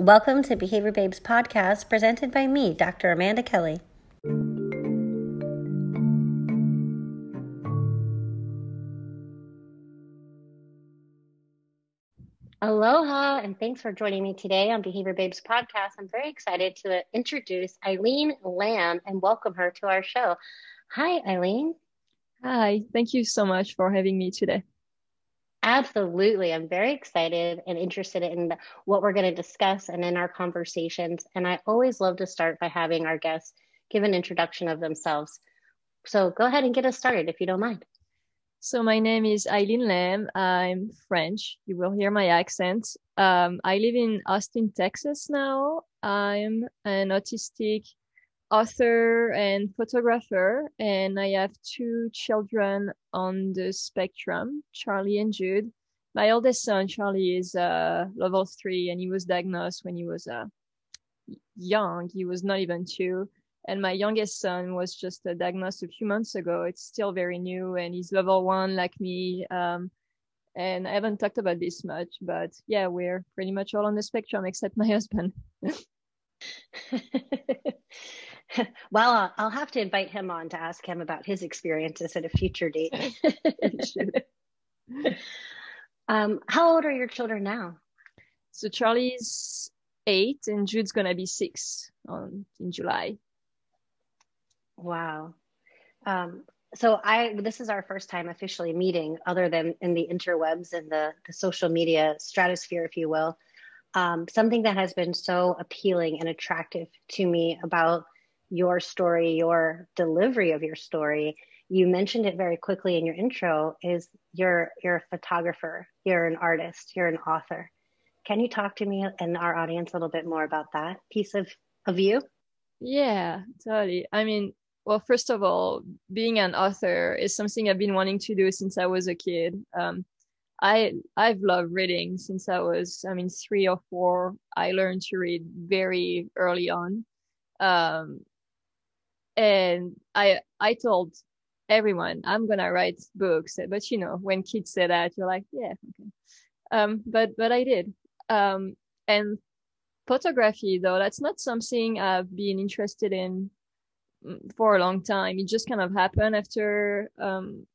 Welcome to Behavior Babes podcast presented by me, Dr. Amanda Kelly. Aloha, and thanks for joining me today on Behavior Babes podcast. I'm very excited to introduce Eileen Lamb and welcome her to our show. Hi, Eileen. Hi, thank you so much for having me today. Absolutely. I'm very excited and interested in what we're going to discuss and in our conversations. And I always love to start by having our guests give an introduction of themselves. So go ahead and get us started if you don't mind. So my name is Eileen Lamb. I'm French. You will hear my accent. Um, I live in Austin, Texas now. I'm an autistic author and photographer, and I have two children on the spectrum, Charlie and Jude. My oldest son, Charlie, is uh, level three, and he was diagnosed when he was uh, young. He was not even two and my youngest son was just uh, diagnosed a few months ago. It's still very new, and he's level one like me. Um, and I haven't talked about this much, but yeah, we're pretty much all on the spectrum except my husband. well, I'll have to invite him on to ask him about his experiences at a future date. um, how old are your children now? So Charlie's eight, and Jude's gonna be six on in July. Wow. Um, so I this is our first time officially meeting, other than in the interwebs and the the social media stratosphere, if you will. Um, something that has been so appealing and attractive to me about your story, your delivery of your story. You mentioned it very quickly in your intro. Is you're you're a photographer, you're an artist, you're an author. Can you talk to me and our audience a little bit more about that piece of of you? Yeah, totally. I mean, well, first of all, being an author is something I've been wanting to do since I was a kid. Um, I I've loved reading since I was, I mean, three or four. I learned to read very early on, um, and I I told everyone I'm gonna write books. But you know, when kids say that, you're like, yeah, okay. Um, but but I did. Um, and photography, though, that's not something I've been interested in for a long time. It just kind of happened after um,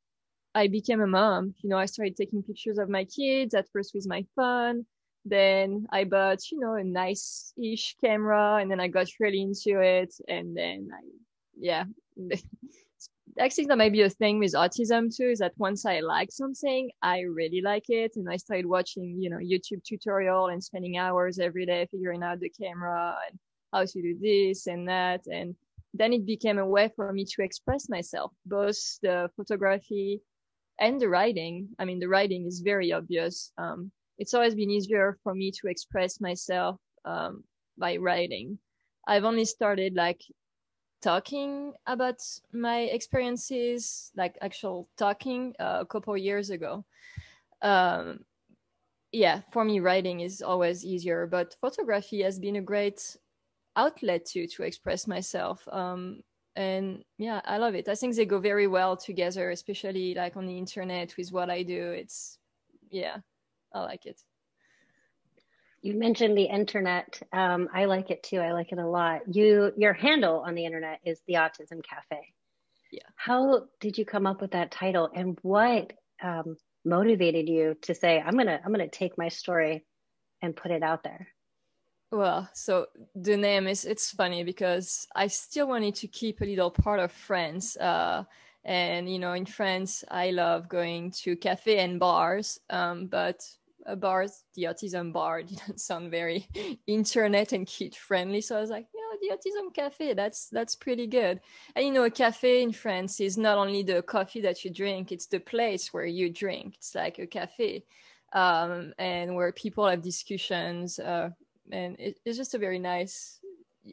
I became a mom. You know, I started taking pictures of my kids at first with my phone. Then I bought, you know, a nice ish camera and then I got really into it. And then I, yeah, actually that might be a thing with autism too, is that once I like something, I really like it. And I started watching, you know, YouTube tutorial and spending hours every day figuring out the camera and how to do this and that. And then it became a way for me to express myself, both the photography and the writing. I mean, the writing is very obvious. Um, it's always been easier for me to express myself um, by writing. I've only started like talking about my experiences, like actual talking, uh, a couple years ago. Um, yeah, for me, writing is always easier, but photography has been a great outlet to to express myself. Um, and yeah i love it. I think they go very well together especially like on the internet with what i do. It's yeah i like it you mentioned the internet um, i like it too i like it a lot you your handle on the internet is the autism cafe yeah how did you come up with that title and what um, motivated you to say i'm gonna i'm gonna take my story and put it out there well, so the name is it's funny because I still wanted to keep a little part of France. Uh, and you know, in France, I love going to cafe and bars. Um, but a bar, the autism bar, didn't sound very internet and kid friendly. So I was like, know, the autism cafe, that's that's pretty good. And you know, a cafe in France is not only the coffee that you drink; it's the place where you drink. It's like a cafe. Um, and where people have discussions uh, and it, it's just a very nice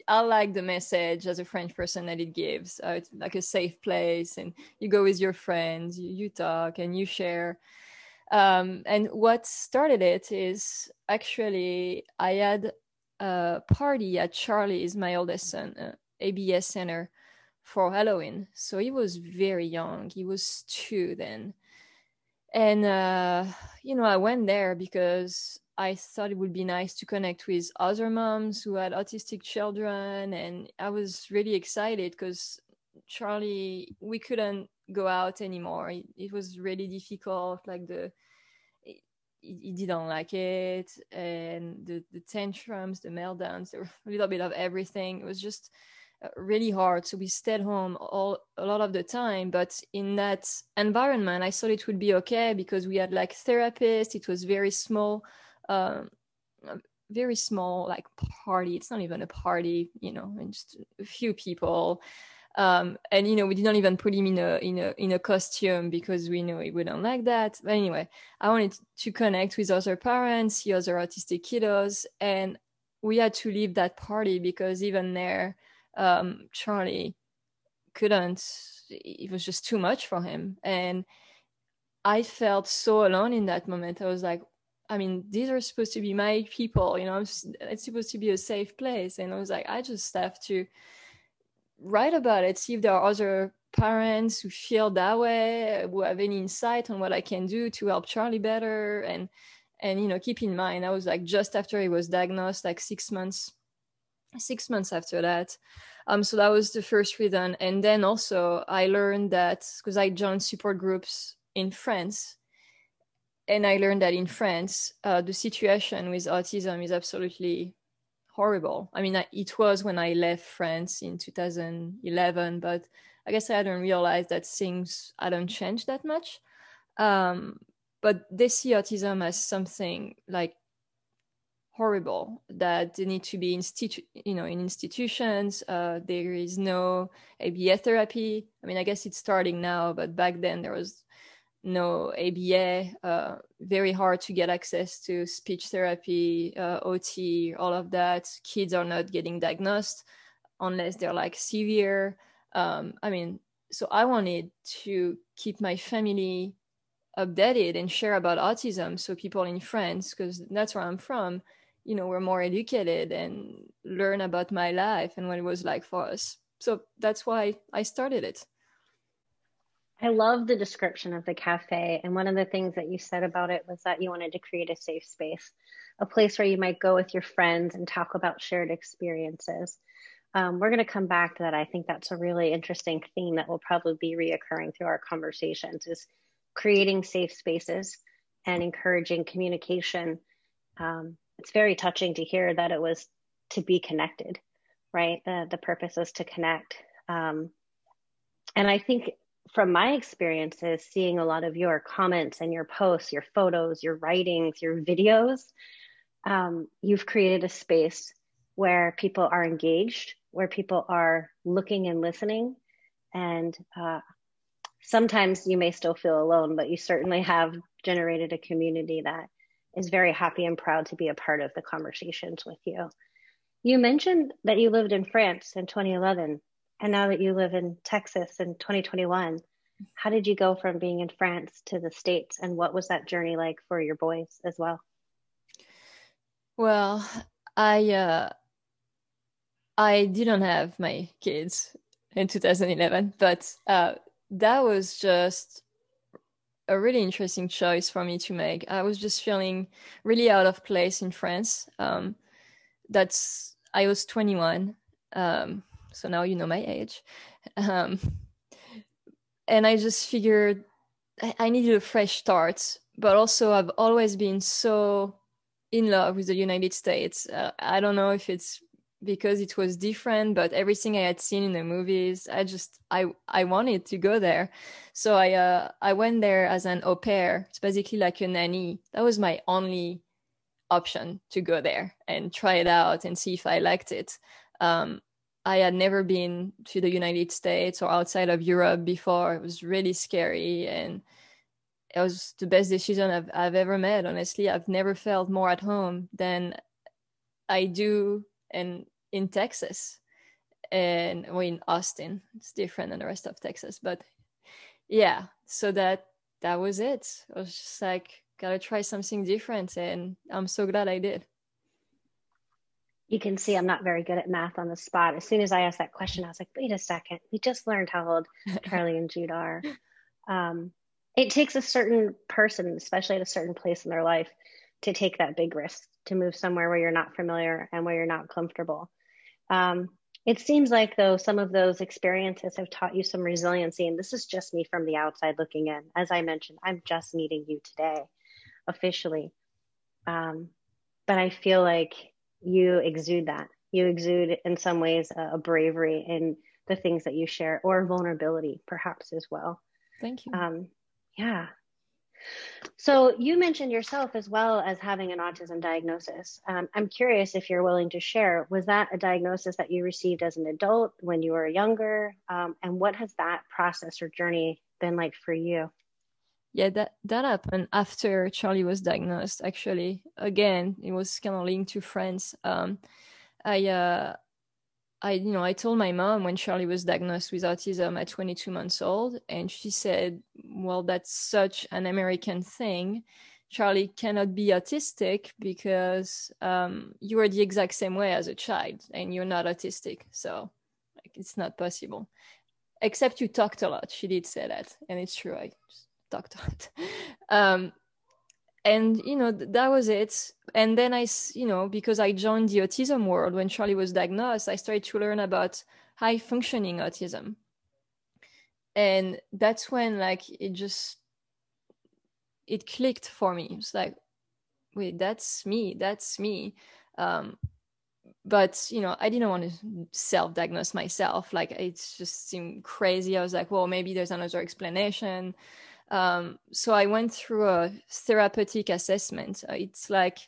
I like the message as a French person that it gives. Uh, it's like a safe place, and you go with your friends, you, you talk, and you share. Um, and what started it is actually I had a party at Charlie's, my oldest son, uh, ABA Center, for Halloween. So he was very young. He was two then, and uh, you know, I went there because I thought it would be nice to connect with other moms who had autistic children, and I was really excited because Charlie, we couldn't go out anymore. It, it was really difficult. Like the he, didn't like it. And the, the tantrums the meltdowns a little bit of everything. It was just uh, really hard. So we stayed home all a lot of the time. But in that environment i thought it would be okay because we had like therapists. It was very small um, very small like party. It's not even a party you know and just a few people um, and you know we didn't even put him in a in a in a costume because we know he wouldn't like that. But anyway i wanted to connect with other parents see other autistic kiddos and we had to leave that party because even there um, charlie couldn't it was just too much for him. And i felt so alone in that moment. I was like i mean these are supposed to be my people you know it's supposed to be a safe place. And i was like i just have to write about it. See if there are other parents who feel that way who have any insight on what i can do to help charlie better and and you know keep in mind i was like just after he was diagnosed like six months six months after that. Um so that was the first reason. And then also i learned that because i joined support groups in france and i learned that in france uh, the situation with autism is absolutely horrible. I mean, it was when I left France in 2011, but I guess I hadn't realized that things hadn't changed that much. Um, but they see autism as something like horrible that they need to be institu- you know in institutions uh, there is no aba therapy i mean i guess it's starting now but back then there was no ABA, uh, very hard to get access to speech therapy, uh, OT, all of that. Kids are not getting diagnosed unless they're like severe. Um, I mean, so I wanted to keep my family updated and share about autism so people in France, because that's where I'm from, you know, were more educated and learn about my life and what it was like for us. So that's why I started it. I love the description of the cafe. And one of the things that you said about it was that you wanted to create a safe space, a place where you might go with your friends and talk about shared experiences. Um, we're going to come back to that. I think that's a really interesting theme that will probably be reoccurring through our conversations is creating safe spaces and encouraging communication. Um, it's very touching to hear that it was to be connected, right? The, the purpose is to connect. Um, and I think from my experiences, seeing a lot of your comments and your posts, your photos, your writings, your videos, um, you've created a space where people are engaged, where people are looking and listening. And uh, sometimes you may still feel alone, but you certainly have generated a community that is very happy and proud to be a part of the conversations with you. You mentioned that you lived in France in 2011 and now that you live in Texas in 2021, how did you go from being in France to the States? And what was that journey like for your boys as well? Well, I uh, I didn't have my kids in 2011, but uh, that was just a really interesting choice for me to make. I was just feeling really out of place in France. Um, that's I was 21. Um, so now you know my age. Um, and I just figured I needed a fresh start, but also I've always been so in love with the United States. Uh, I don't know if it's because it was different, but everything I had seen in the movies, I just I I wanted to go there. So I uh, I went there as an au pair. It's basically like a nanny. That was my only option to go there and try it out and see if I liked it. Um, I had never been to the United States or outside of Europe before. It was really scary and it was the best decision I've, I've ever made. Honestly, I've never felt more at home than I do in in Texas and or in Austin. It's different than the rest of Texas, but yeah. So that that was it. I was just like, gotta try something different, and I'm so glad I did you can see I'm not very good at math on the spot. As soon as I asked that question, I was like, wait a second, we just learned how old Charlie and Jude are. Um, it takes a certain person, especially at a certain place in their life, to take that big risk to move somewhere where you're not familiar and where you're not comfortable. Um, it seems like, though, some of those experiences have taught you some resiliency. And this is just me from the outside looking in. As I mentioned, I'm just meeting you today officially. Um, but I feel like you exude that. You exude, in some ways, a, a bravery in the things that you share or vulnerability, perhaps, as well. Thank you. Um, yeah. So you mentioned yourself as well as having an autism diagnosis. Um, I'm curious if you're willing to share. Was that a diagnosis that you received as an adult when you were younger? Um, and what has that process or journey been like for you? Yeah, that that happened after Charlie was diagnosed. Actually, again, it was kind of linked to friends. Um, I uh, I, you know, I told my mom when Charlie was diagnosed with autism at 22 months old, and she said, "Well, that's such an American thing. Charlie cannot be autistic because um, you are the exact same way as a child, and you're not autistic, so like, it's not possible. Except you talked a lot. She did say that, and it's true. I talked a lot. um, and you know that was it. And then i you know because i joined the autism world when charlie was diagnosed i started to learn about high functioning autism. And that's when like it just it clicked for me. It's like wait that's me that's me. Um but you know i didn't want to self-diagnose myself. Like it just seemed crazy. I was like well maybe there's another explanation um, so I went through a therapeutic assessment. Uh, it's like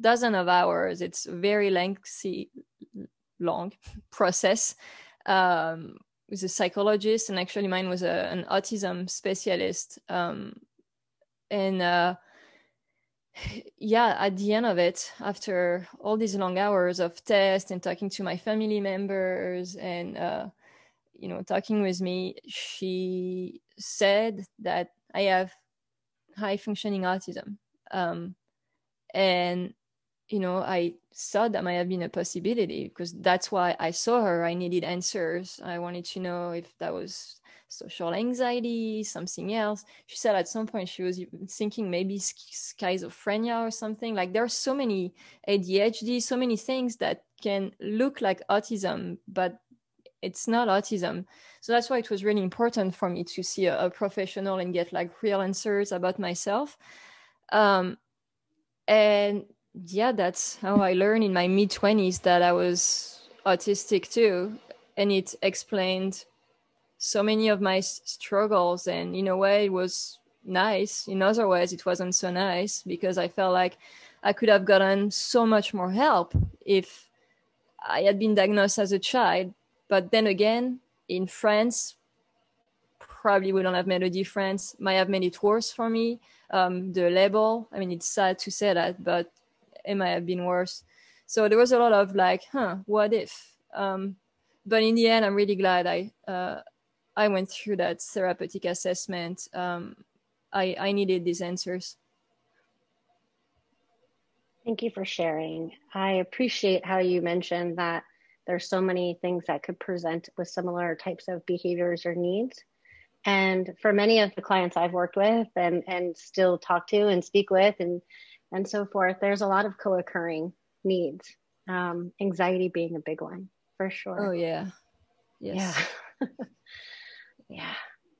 dozen of hours. It's very lengthy, long process um, with a psychologist, and actually mine was a, an autism specialist. Um, and uh, yeah, at the end of it, after all these long hours of tests and talking to my family members and uh, you know talking with me, she said that I have high functioning autism. Um, and, you know, I thought that might have been a possibility because that's why I saw her. I needed answers. I wanted to know if that was social anxiety, something else. She said at some point she was thinking maybe schizophrenia or something. Like there are so many ADHD, so many things that can look like autism, but it's not autism. So that's why it was really important for me to see a, a professional and get like real answers about myself. Um, and yeah that's how i learned in my mid 20s that i was autistic too. And it explained so many of my struggles. And in a way it was nice. In other ways it wasn't so nice because i felt like i could have gotten so much more help if i had been diagnosed as a child but then again, in France, probably don't have made a difference. Might have made it worse for me. Um, the label, I mean, it's sad to say that, but it might have been worse. So there was a lot of like, huh, what if? Um, but in the end, I'm really glad I uh, I went through that therapeutic assessment. Um, I I needed these answers. Thank you for sharing. I appreciate how you mentioned that there's so many things that could present with similar types of behaviors or needs. And for many of the clients I've worked with and, and still talk to and speak with and, and so forth, there's a lot of co occurring needs, um, anxiety being a big one for sure. Oh, yeah. Yes. Yeah. yeah.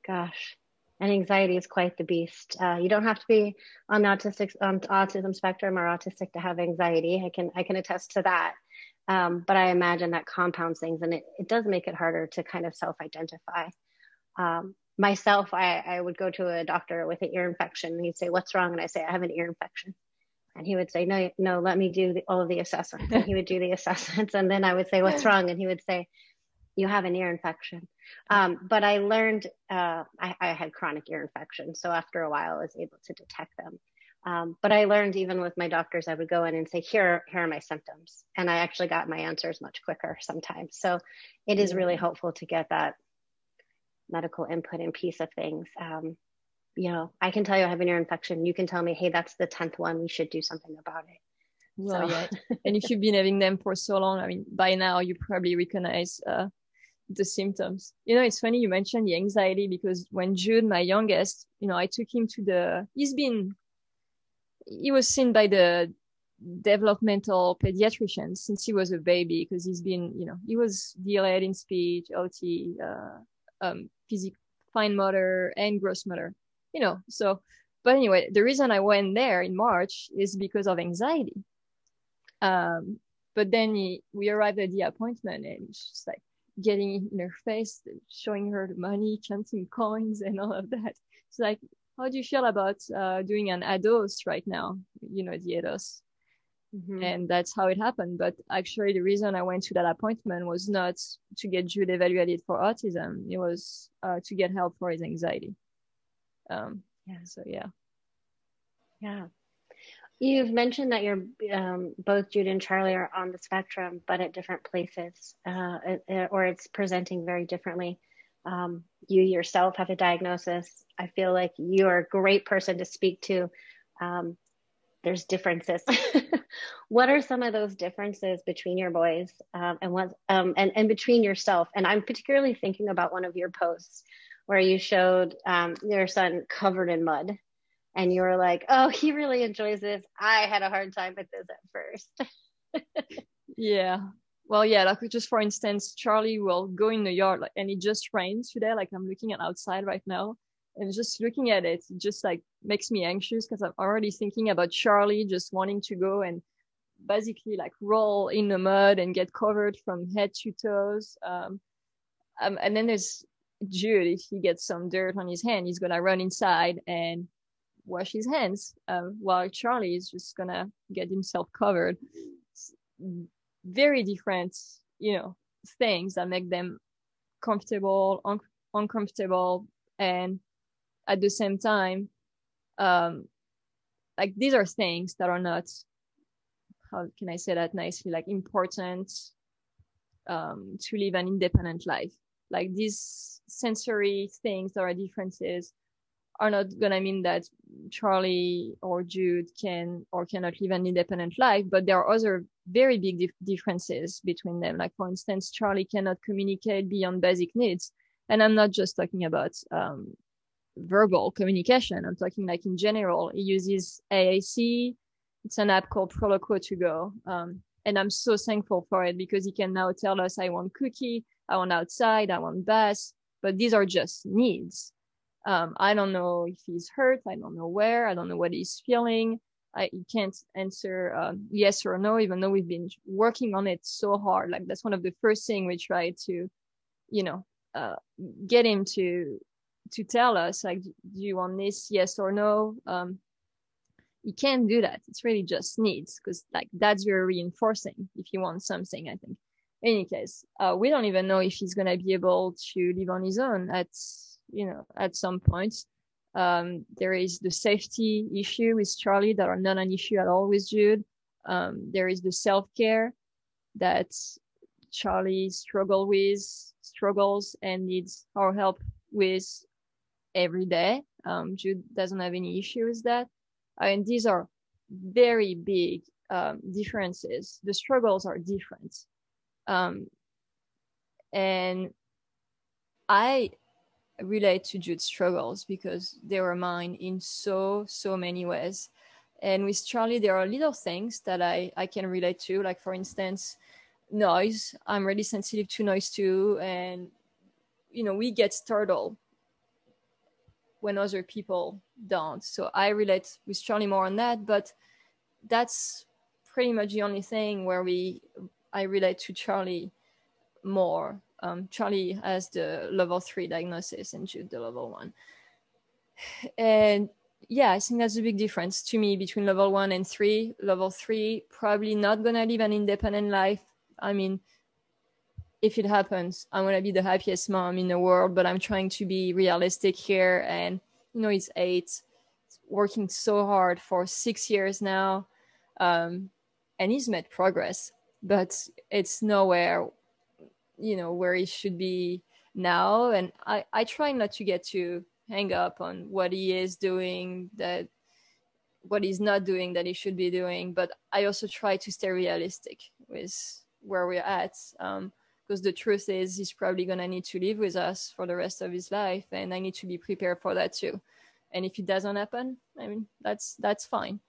Gosh. And anxiety is quite the beast. Uh, you don't have to be on the autistic on autism spectrum or autistic to have anxiety. I can I can attest to that. Um, but I imagine that compounds things and it, it does make it harder to kind of self identify. Um, myself, I, I would go to a doctor with an ear infection and he'd say, What's wrong? And I say, I have an ear infection. And he would say, No, no, let me do the, all of the assessments. And he would do the assessments. And then I would say, What's wrong? And he would say, You have an ear infection. Um, but I learned uh, I, I had chronic ear infections. So after a while, I was able to detect them. Um, but I learned even with my doctors, I would go in and say, here, here are my symptoms. And I actually got my answers much quicker sometimes. So it is really helpful to get that medical input and piece of things. Um, you know, I can tell you I have an ear infection. You can tell me, hey, that's the 10th one. We should do something about it. Well, so. yeah. and if you've been having them for so long, I mean, by now you probably recognize uh, the symptoms. You know, it's funny you mentioned the anxiety because when Jude, my youngest, you know, I took him to the, he's been, he was seen by the developmental pediatrician since he was a baby because he's been, you know, he was delayed in speech, OT, uh, um, physical, fine motor and gross motor, you know, so, but anyway, the reason I went there in March is because of anxiety. Um, but then he, we arrived at the appointment and just like getting in her face, showing her the money, counting coins and all of that. It's like, how do you feel about uh, doing an ADOS right now? You know, the ADOS. Mm-hmm. And that's how it happened. But actually, the reason I went to that appointment was not to get Jude evaluated for autism. It was uh, to get help for his anxiety. Um, yeah. So yeah. Yeah. You've mentioned that you're um, both Jude and Charlie are on the spectrum, but at different places, uh, or it's presenting very differently. Um, you yourself have a diagnosis. I feel like you're a great person to speak to. Um, there's differences. what are some of those differences between your boys um, and what um, and and between yourself? And I'm particularly thinking about one of your posts where you showed um, your son covered in mud and you were like, oh, he really enjoys this. I had a hard time with this at first. yeah. Well, yeah, like just for instance, Charlie will go in the yard like, and it just rains today. Like I'm looking at outside right now and just looking at it, it just like makes me anxious because I'm already thinking about Charlie just wanting to go and basically like roll in the mud and get covered from head to toes. Um, um, and then there's Jude. If he gets some dirt on his hand, he's gonna run inside and wash his hands um, while Charlie is just gonna get himself covered. Very different, you know, things that make them comfortable, un- uncomfortable, and at the same time, um, like these are things that are not, how can I say that nicely, like important um, to live an independent life. Like these sensory things that are differences are not gonna mean that Charlie or Jude can or cannot live an independent life, but there are other very big dif- differences between them. Like for instance, Charlie cannot communicate beyond basic needs, and I'm not just talking about um, verbal communication. I'm talking like in general. He uses AAC. It's an app called Proloquo2Go, um, and I'm so thankful for it because he can now tell us, "I want cookie, I want outside, I want bath." But these are just needs um, I don't know if he's hurt. I don't know where. I don't know what he's feeling. I can't answer uh, yes or no, even though we've been working on it so hard. Like that's one of the first thing we try to, you know, uh, get him to to tell us like, do you want this? Yes or no? Um, you can't do that. It's really just needs because like that's very reinforcing if you want something. I think. In any case, uh, we don't even know if he's gonna be able to live on his own at you know, at some points. Um, there is the safety issue with Charlie that are not an issue at all with Jude. Um, there is the self care that Charlie struggle with, struggles and needs our help with every day. Um, Jude doesn't have any issue with that. And these are very big um, differences. The struggles are different. Um, and I relate to Jude's struggles because they were mine in so so many ways. And with Charlie, there are little things that I I can relate to, like for instance, noise. I'm really sensitive to noise too, and you know we get startled when other people don't. So I relate with Charlie more on that, but that's pretty much the only thing where we I relate to Charlie more um, Charlie has the level three diagnosis and Jude the level one. And yeah, I think that's a big difference to me between level one and three. Level three, probably not gonna live an independent life. I mean, if it happens, I'm gonna be the happiest mom in the world, but I'm trying to be realistic here. And you know, he's eight, working so hard for six years now, um, and he's made progress, but it's nowhere you know where he should be now. And i i try not to get too hang up on what he is doing that what he's not doing that he should be doing. But i also try to stay realistic with where we're at um, because the truth is he's probably going to need to live with us for the rest of his life and i need to be prepared for that too. And if it doesn't happen i mean that's that's fine.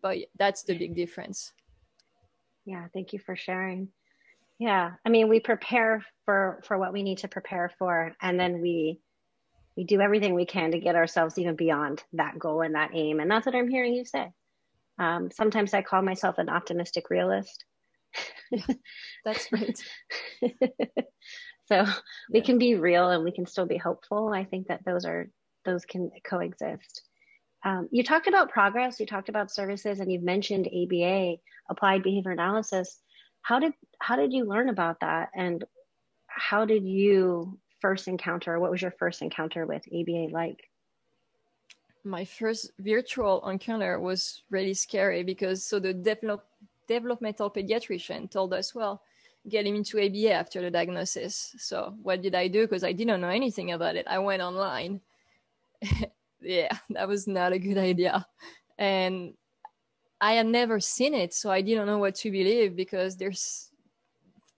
But that's the big difference. Yeah thank you for sharing yeah. I mean we prepare for for what we need to prepare for and then we we do everything we can to get ourselves even beyond that goal and that aim and that's what i'm hearing you say. Um, sometimes i call myself an optimistic realist. That's right. So we can be real and we can still be hopeful. I think that those are those can coexist. Um, you talked about progress you talked about services and you've mentioned aba applied behavior analysis how did how did you learn about that? And how did you first encounter what was your first encounter with aba like? My first virtual encounter was really scary because so the develop, developmental pediatrician told us well get him into aba after the diagnosis. So what did i do? Because i didn't know anything about it. I went online. Yeah that was not a good idea. And I had never seen it, so I didn't know what to believe because there's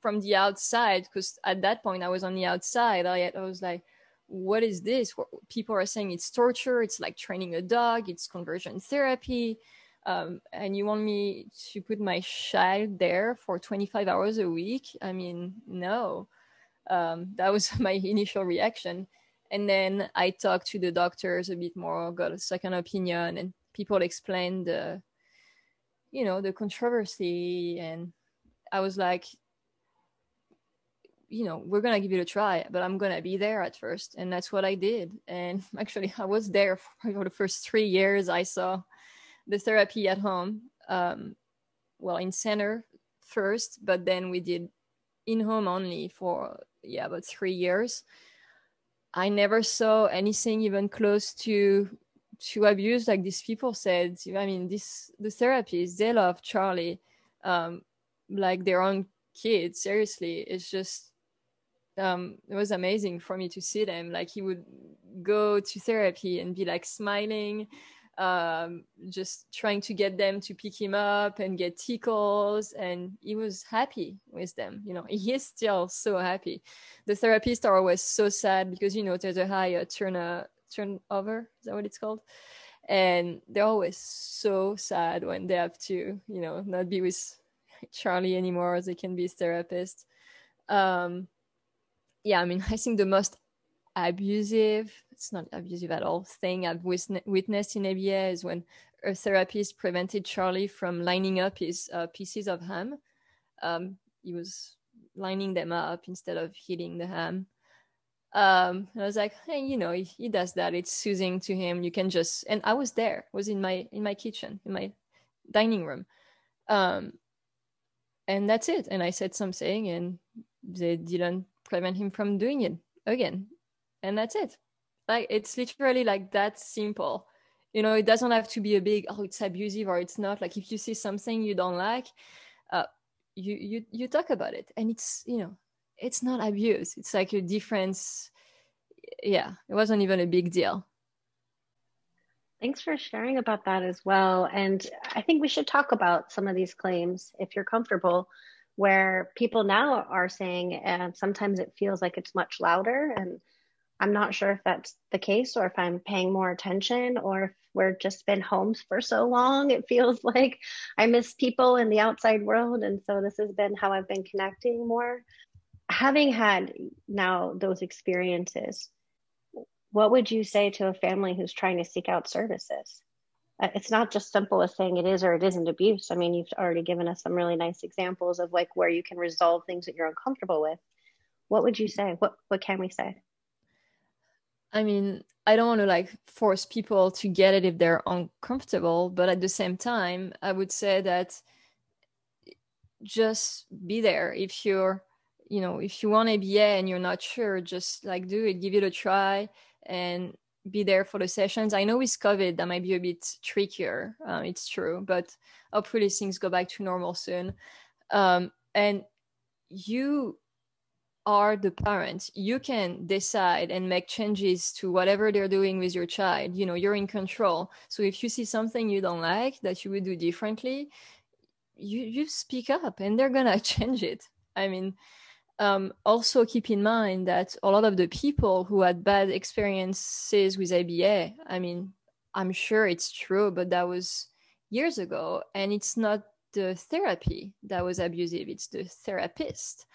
from the outside. Because at that point, I was on the outside. I, I was like, "What is this?" People are saying it's torture. It's like training a dog. It's conversion therapy, um, and you want me to put my child there for 25 hours a week? I mean, no. Um, that was my initial reaction. And then I talked to the doctors a bit more, got a second opinion, and people explained you know the controversy and i was like you know we're gonna give it a try but i'm gonna be there at first. And that's what i did. And actually i was there for the first three years i saw the therapy at home um, well in center first but then we did in home only for yeah about three years. I never saw anything even close to to abuse like these people said i mean this the therapists they love charlie um like their own kid seriously it's just um it was amazing for me to see them. Like he would go to therapy and be like smiling um just trying to get them to pick him up and get tickles and he was happy with them you know. He is still so happy. The therapists are always so sad because you know there's a high turn turnover is that what it's called? And they're always so sad when they have to you know not be with charlie anymore they can be his therapist um yeah i mean i think the most abusive it's not abusive at all thing i've witnessed in aba is when a therapist prevented charlie from lining up his uh, pieces of ham. Um, he was lining them up instead of hitting the ham um i was like hey you know he, he, does that. It's soothing to him. You can just and i was there. Was in my in my kitchen in my dining room. Um and that's it. And i said something and they didn't prevent him from doing it again. And that's it. Like it's literally like that simple. You know it doesn't have to be a big oh it's abusive or it's not. Like if you see something you don't like uh you you you talk about it. And it's you know it's not abuse. It's like a difference. Yeah it wasn't even a big deal. Thanks for sharing about that as well. And i think we should talk about some of these claims if you're comfortable where people now are saying and sometimes it feels like it's much louder. And i'm not sure if that's the case or if i'm paying more attention or if we're just been homes for so long. It feels like i miss people in the outside world. And so this has been how i've been connecting more having had now those experiences, what would you say to a family who's trying to seek out services? Uh, it's not just simple as saying it is or it isn't abuse. I mean, you've already given us some really nice examples of like where you can resolve things that you're uncomfortable with. What would you say? What what can we say? I mean, I don't want to like force people to get it if they're uncomfortable, but at the same time, I would say that just be there if you're you know if you want ABA and you're not sure just like do it give it a try and be there for the sessions. I know with covid that might be a bit trickier uh, it's true but hopefully things go back to normal soon. Um, and you are the parent. You can decide and make changes to whatever they're doing with your child. You know you're in control. So if you see something you don't like that you would do differently you you speak up and they're gonna change it. I mean Um, also, keep in mind that a lot of the people who had bad experiences with ABA, I mean, I'm sure it's true, but that was years ago. And it's not the therapy that was abusive, it's the therapist.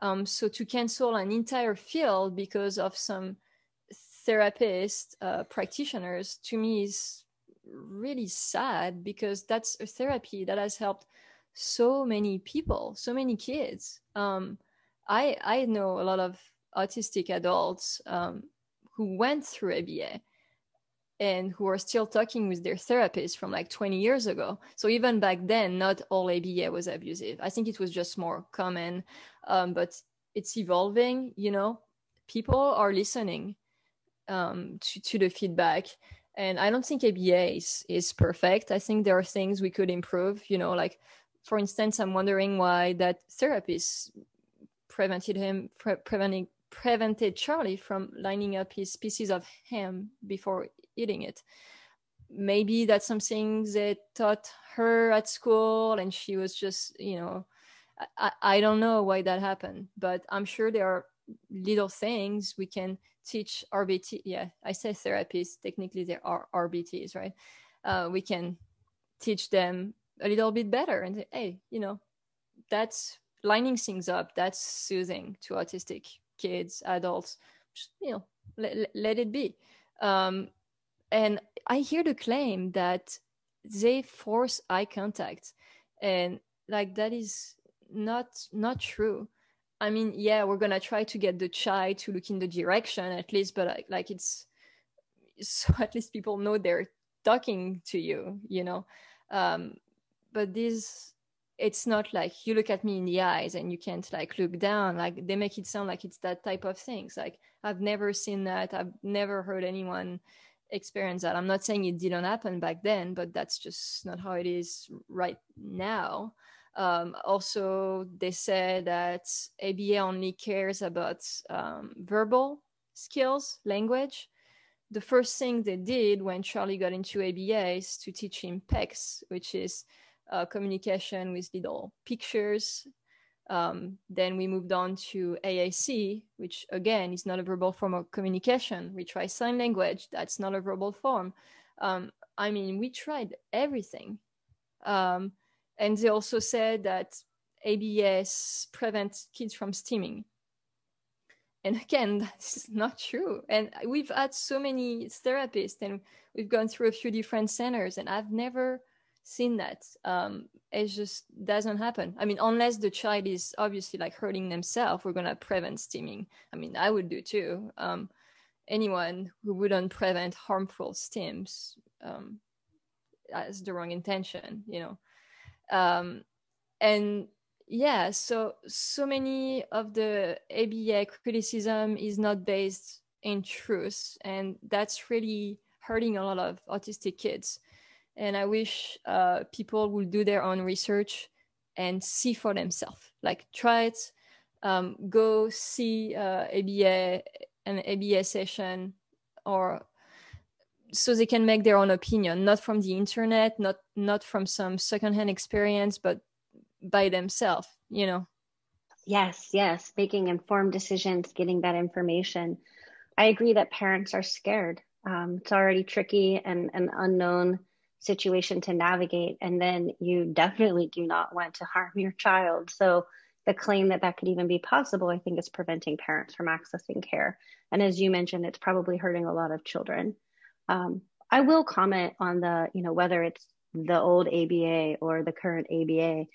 Um, so to cancel an entire field because of some therapist uh, practitioners to me is really sad because that's a therapy that has helped so many people, so many kids. Um, I I know a lot of autistic adults um, who went through ABA and who are still talking with their therapist from like 20 years ago. So even back then, not all ABA was abusive. I think it was just more common, um, but it's evolving. You know, people are listening um, to to the feedback, and I don't think ABA is is perfect. I think there are things we could improve. You know, like for instance, I'm wondering why that therapist prevented him pre- preventing prevented Charlie from lining up his pieces of ham before eating it. Maybe that's something they taught her at school and she was just, you know, I, I don't know why that happened, but I'm sure there are little things we can teach RBT. Yeah, I say therapists, technically they are RBTs, right? Uh, we can teach them a little bit better and say, hey, you know, that's lining things up, that's soothing to autistic kids, adults, just, you know, let, let it be. Um, and I hear the claim that they force eye contact, and like that is not not true. I mean, yeah, we're gonna try to get the child to look in the direction at least, but like, like it's so at least people know they're talking to you, you know. Um, but this it's not like you look at me in the eyes and you can't like look down. Like they make it sound like it's that type of things. Like i've never seen that. I've never heard anyone experience that. I'm not saying it didn't happen back then but that's just not how it is right now. Um, also they said that aba only cares about um, verbal skills language. The first thing they did when charlie got into aba is to teach him PECS which is uh, communication with little pictures. Um, then we moved on to AAC, which again is not a verbal form of communication. We try sign language, that's not a verbal form. Um, I mean, we tried everything. Um, and they also said that ABA prevents kids from stimming. And again, that's not true. And we've had so many therapists and we've gone through a few different centers, and I've never seen that. Um, it just doesn't happen. I mean, unless the child is obviously like hurting themselves, we're gonna prevent stimming. I mean, I would do too. Um, anyone who wouldn't prevent harmful stims um, has the wrong intention, you know. Um, and yeah, so so many of the ABA criticism is not based in truth, and that's really hurting a lot of autistic kids and i wish uh, people will do their own research and see for themselves. Like try it um, go see uh, aba an aba session or so they can make their own opinion not from the internet not not from some secondhand experience but by themselves you know? Yes yes. Making informed decisions getting that information. I agree that parents are scared. Um, it's already tricky and, and unknown situation to navigate and then you definitely do not want to harm your child. So the claim that that could even be possible i think is preventing parents from accessing care. And as you mentioned it's probably hurting a lot of children. Um, i will comment on the you know whether it's the old aba or the current aba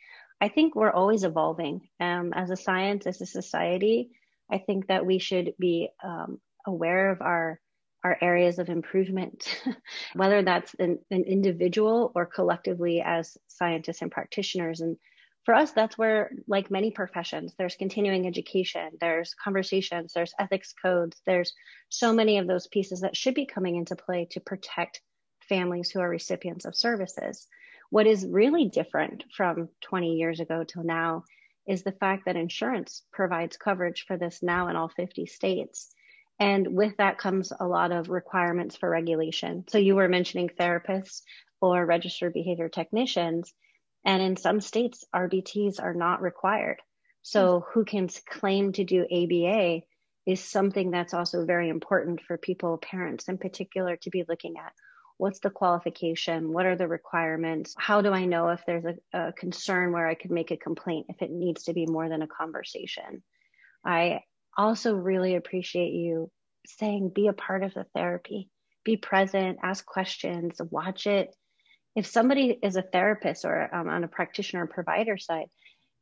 i think we're always evolving. Um, as a science as a society i think that we should be um, aware of our our areas of improvement, whether that's an, an, individual or collectively as scientists and practitioners. And for us, that's where, like many professions, there's continuing education, there's conversations, there's ethics codes, there's so many of those pieces that should be coming into play to protect families who are recipients of services. What is really different from 20 years ago till now is the fact that insurance provides coverage for this now in all 50 states. And with that comes a lot of requirements for regulation. So you were mentioning therapists or registered behavior technicians. And in some states, RBTs are not required. So, hmm. who can claim to do ABA is something that's also very important for people, parents in particular, to be looking at. What's the qualification? What are the requirements? How do I know if there's a, a concern where I could make a complaint if it needs to be more than a conversation? I also really appreciate you saying be a part of the therapy, be present, ask questions, watch it. If somebody is a therapist or um, on a practitioner or provider side,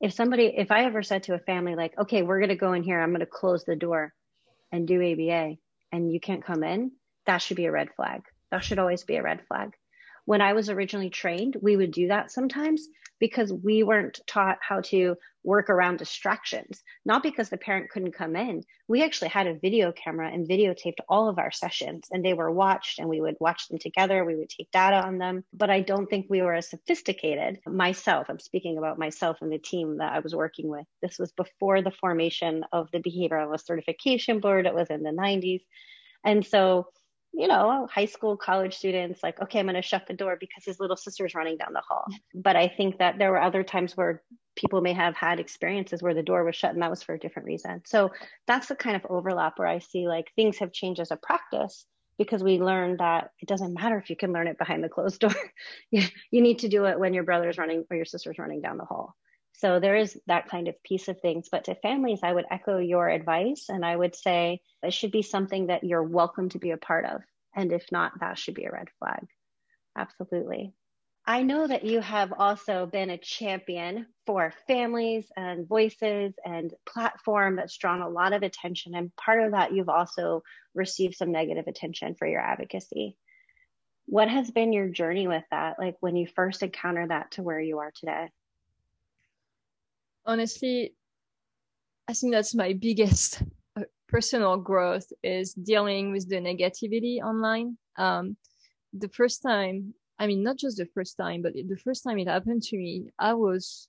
if somebody, if I ever said to a family, like, okay, we're going to go in here, I'm going to close the door and do ABA, and you can't come in, that should be a red flag. That should always be a red flag. When I was originally trained, we would do that sometimes because we weren't taught how to work around distractions, not because the parent couldn't come in. We actually had a video camera and videotaped all of our sessions and they were watched and we would watch them together. We would take data on them. But I don't think we were as sophisticated myself. I'm speaking about myself and the team that I was working with. This was before the formation of the behavioral certification board. It was in the 90s. And so you know, high school, college students, like, okay, I'm going to shut the door because his little sister's running down the hall. But I think that there were other times where people may have had experiences where the door was shut and that was for a different reason. So that's the kind of overlap where I see like things have changed as a practice because we learned that it doesn't matter if you can learn it behind the closed door. you, need to do it when your brother's running or your sister's running down the hall. So there is that kind of piece of things. But to families, I would echo your advice and I would say it should be something that you're welcome to be a part of. And if not, that should be a red flag. Absolutely. I know that you have also been a champion for families and voices and platform that's drawn a lot of attention. And part of that, you've also received some negative attention for your advocacy. What has been your journey with that? Like when you first encountered that to where you are today? Honestly, I think that's my biggest uh, personal growth is dealing with the negativity online. Um, the first time, I mean, not just the first time, but the first time it happened to me, I was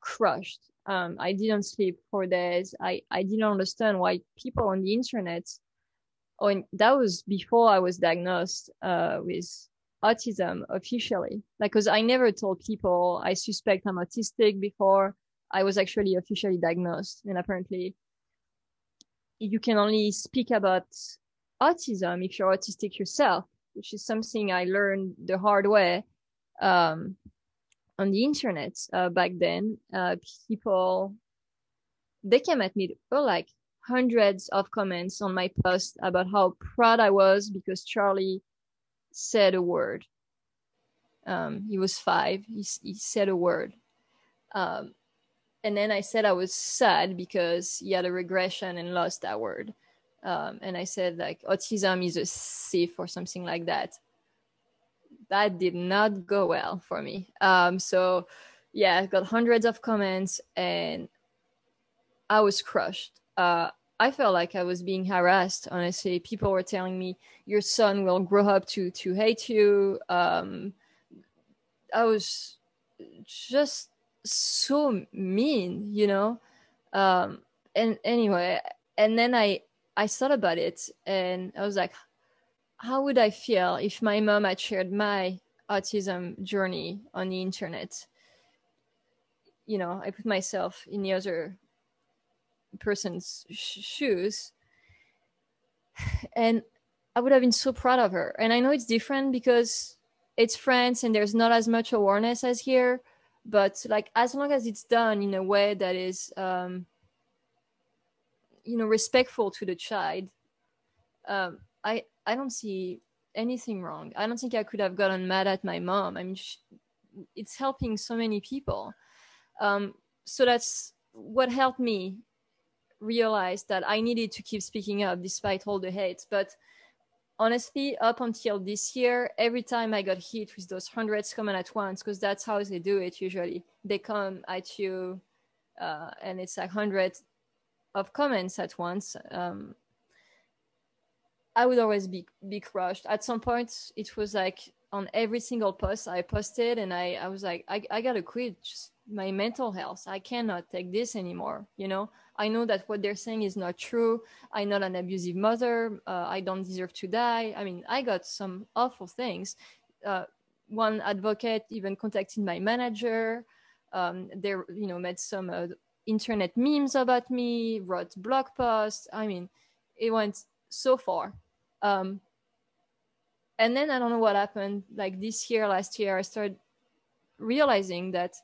crushed. Um, I didn't sleep for days. I, I didn't understand why people on the internet, oh, that was before I was diagnosed uh, with autism officially. Like, cause I never told people I suspect I'm autistic before. I was actually officially diagnosed, and apparently, you can only speak about autism if you're autistic yourself, which is something I learned the hard way um, on the internet uh, back then. Uh, people they came at me for like hundreds of comments on my post about how proud I was because Charlie said a word. Um, he was five. He, he said a word. Um, and then I said I was sad because he had a regression and lost that word. Um, and I said like autism is a thief or something like that. That did not go well for me. Um, so yeah, I got hundreds of comments and I was crushed. Uh, I felt like I was being harassed. Honestly, people were telling me your son will grow up to to hate you. Um, I was just so mean, you know. Um, and anyway, and then I I thought about it, and I was like, how would I feel if my mom had shared my autism journey on the internet? You know, I put myself in the other person's sh- shoes, and I would have been so proud of her. And I know it's different because it's France and there's not as much awareness as here but like as long as it's done in a way that is um, you know respectful to the child um, i i don't see anything wrong. I don't think i could have gotten mad at my mom. I mean she, it's helping so many people. Um, so that's what helped me realize that i needed to keep speaking up despite all the hate. But honestly, up until this year, every time I got hit with those hundreds coming at once, because that's how they do it usually. They come at you, uh, and it's like hundreds of comments at once. Um, I would always be be crushed. At some point, it was like on every single post I posted, and I I was like, I I gotta quit. Just my mental health. I cannot take this anymore. You know, I know that what they're saying is not true. I'm not an abusive mother. Uh, I don't deserve to die. I mean, I got some awful things. Uh, one advocate even contacted my manager. Um, they, you know, made some uh, internet memes about me, wrote blog posts. I mean, it went so far. Um, and then I don't know what happened. Like this year, last year, I started realizing that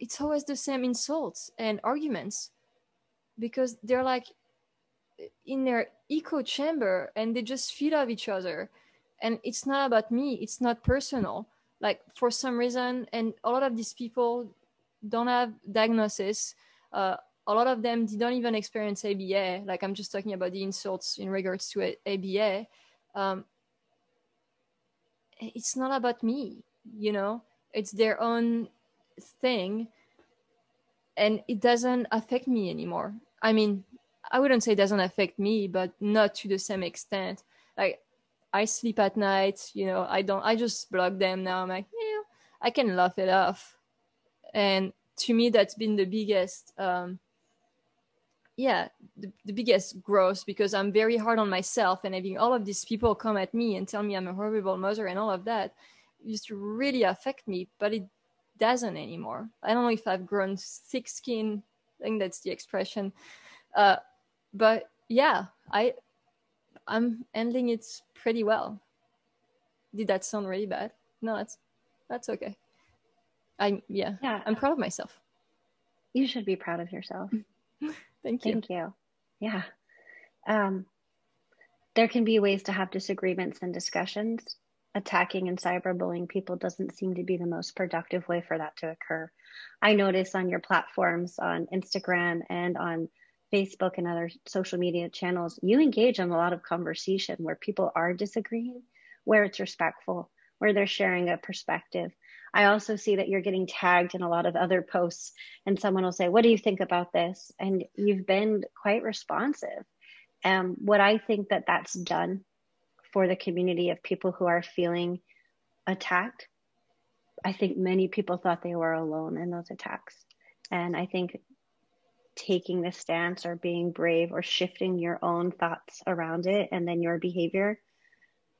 it's always the same insults and arguments because they're like in their echo chamber and they just feed off each other. And it's not about me, it's not personal. Like for some reason, and a lot of these people don't have diagnosis. Uh, a lot of them didn't even experience ABA. Like I'm just talking about the insults in regards to ABA. Um, it's not about me, you know. It's their own thing, and it doesn't affect me anymore. I mean, I wouldn't say it doesn't affect me, but not to the same extent. Like I sleep at night, you know. I don't. I just block them now. I'm like, yeah, I can laugh it off, and to me, that's been the biggest. Um, yeah the, the biggest growth because i'm very hard on myself and having all of these people come at me and tell me i'm a horrible mother and all of that used to really affect me but it doesn't anymore. I don't know if i've grown thick skin. I think that's the expression. Uh, but yeah i i'm handling it pretty well. Did that sound really bad? No that's that's okay. I yeah yeah. I'm proud of myself. You should be proud of yourself. Thank you. Thank you. Yeah. Um, there can be ways to have disagreements and discussions. Attacking and cyberbullying people doesn't seem to be the most productive way for that to occur. I notice on your platforms on Instagram and on Facebook and other social media channels, you engage in a lot of conversation where people are disagreeing, where it's respectful, where they're sharing a perspective. I also see that you're getting tagged in a lot of other posts, and someone will say, What do you think about this? And you've been quite responsive. Um, what I think that that's done for the community of people who are feeling attacked, I think many people thought they were alone in those attacks. And I think taking the stance or being brave or shifting your own thoughts around it and then your behavior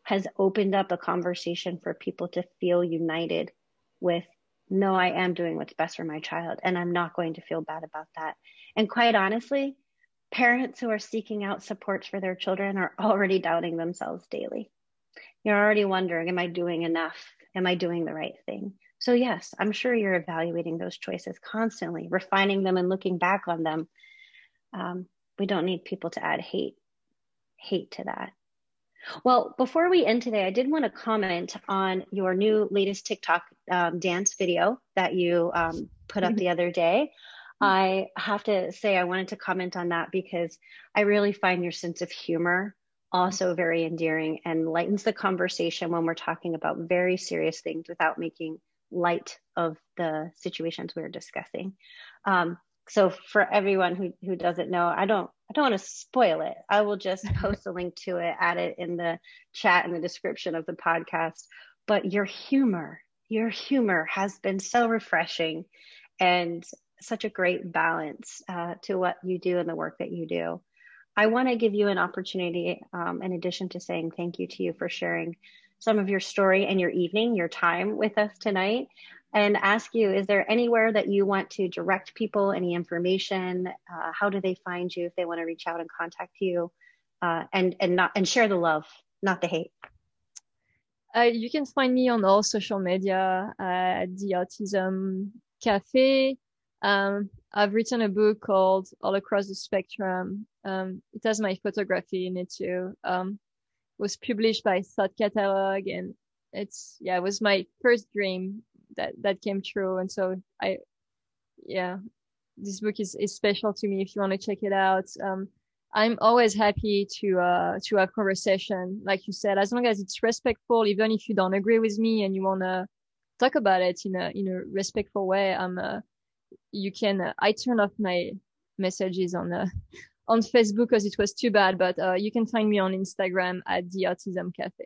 has opened up a conversation for people to feel united with no, I am doing what's best for my child, and I'm not going to feel bad about that. And quite honestly, parents who are seeking out supports for their children are already doubting themselves daily. You're already wondering, am I doing enough? Am I doing the right thing? So, yes, I'm sure you're evaluating those choices constantly, refining them and looking back on them. Um, we don't need people to add hate, hate to that. Well, before we end today, I did want to comment on your new latest TikTok um, dance video that you um, put up the other day. I have to say, I wanted to comment on that because I really find your sense of humor also very endearing and lightens the conversation when we're talking about very serious things without making light of the situations we are discussing. Um, so for everyone who, who doesn't know, I don't I don't want to spoil it. I will just post a link to it, add it in the chat in the description of the podcast. But your humor, your humor has been so refreshing and such a great balance uh, to what you do and the work that you do. I want to give you an opportunity, um, in addition to saying thank you to you for sharing some of your story and your evening, your time with us tonight and ask you is there anywhere that you want to direct people any information uh, how do they find you if they want to reach out and contact you uh, and and not and share the love not the hate uh, you can find me on all social media at the autism cafe um, i've written a book called all across the spectrum. Um, it has my photography in it too. Um, it was published by thought catalog and it's yeah it was my first dream that that came true. And so i yeah this book is, is special to me if you want to check it out. Um, i'm always happy to uh, to have conversation like you said as long as it's respectful even if you don't agree with me and you want to talk about it in a in a respectful way i'm uh, you can uh, i turned off my messages on uh, on facebook because it was too bad but uh, you can find me on instagram at the autism cafe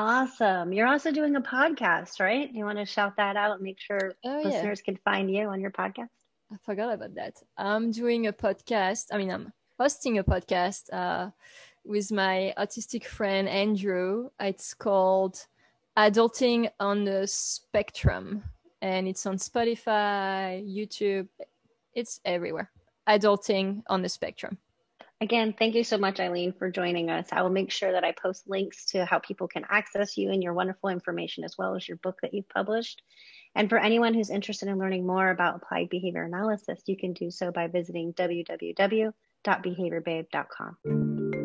Awesome. You're also doing a podcast, right? You want to shout that out and make sure oh, listeners yeah. can find you on your podcast? I forgot about that. I'm doing a podcast. I mean, I'm hosting a podcast uh, with my autistic friend Andrew. It's called Adulting on the Spectrum, and it's on Spotify, YouTube. It's everywhere. adulting on the spectrum. Again, thank you so much, Eileen, for joining us. I will make sure that I post links to how people can access you and your wonderful information, as well as your book that you've published. And for anyone who's interested in learning more about applied behavior analysis, you can do so by visiting www.behaviorbabe.com.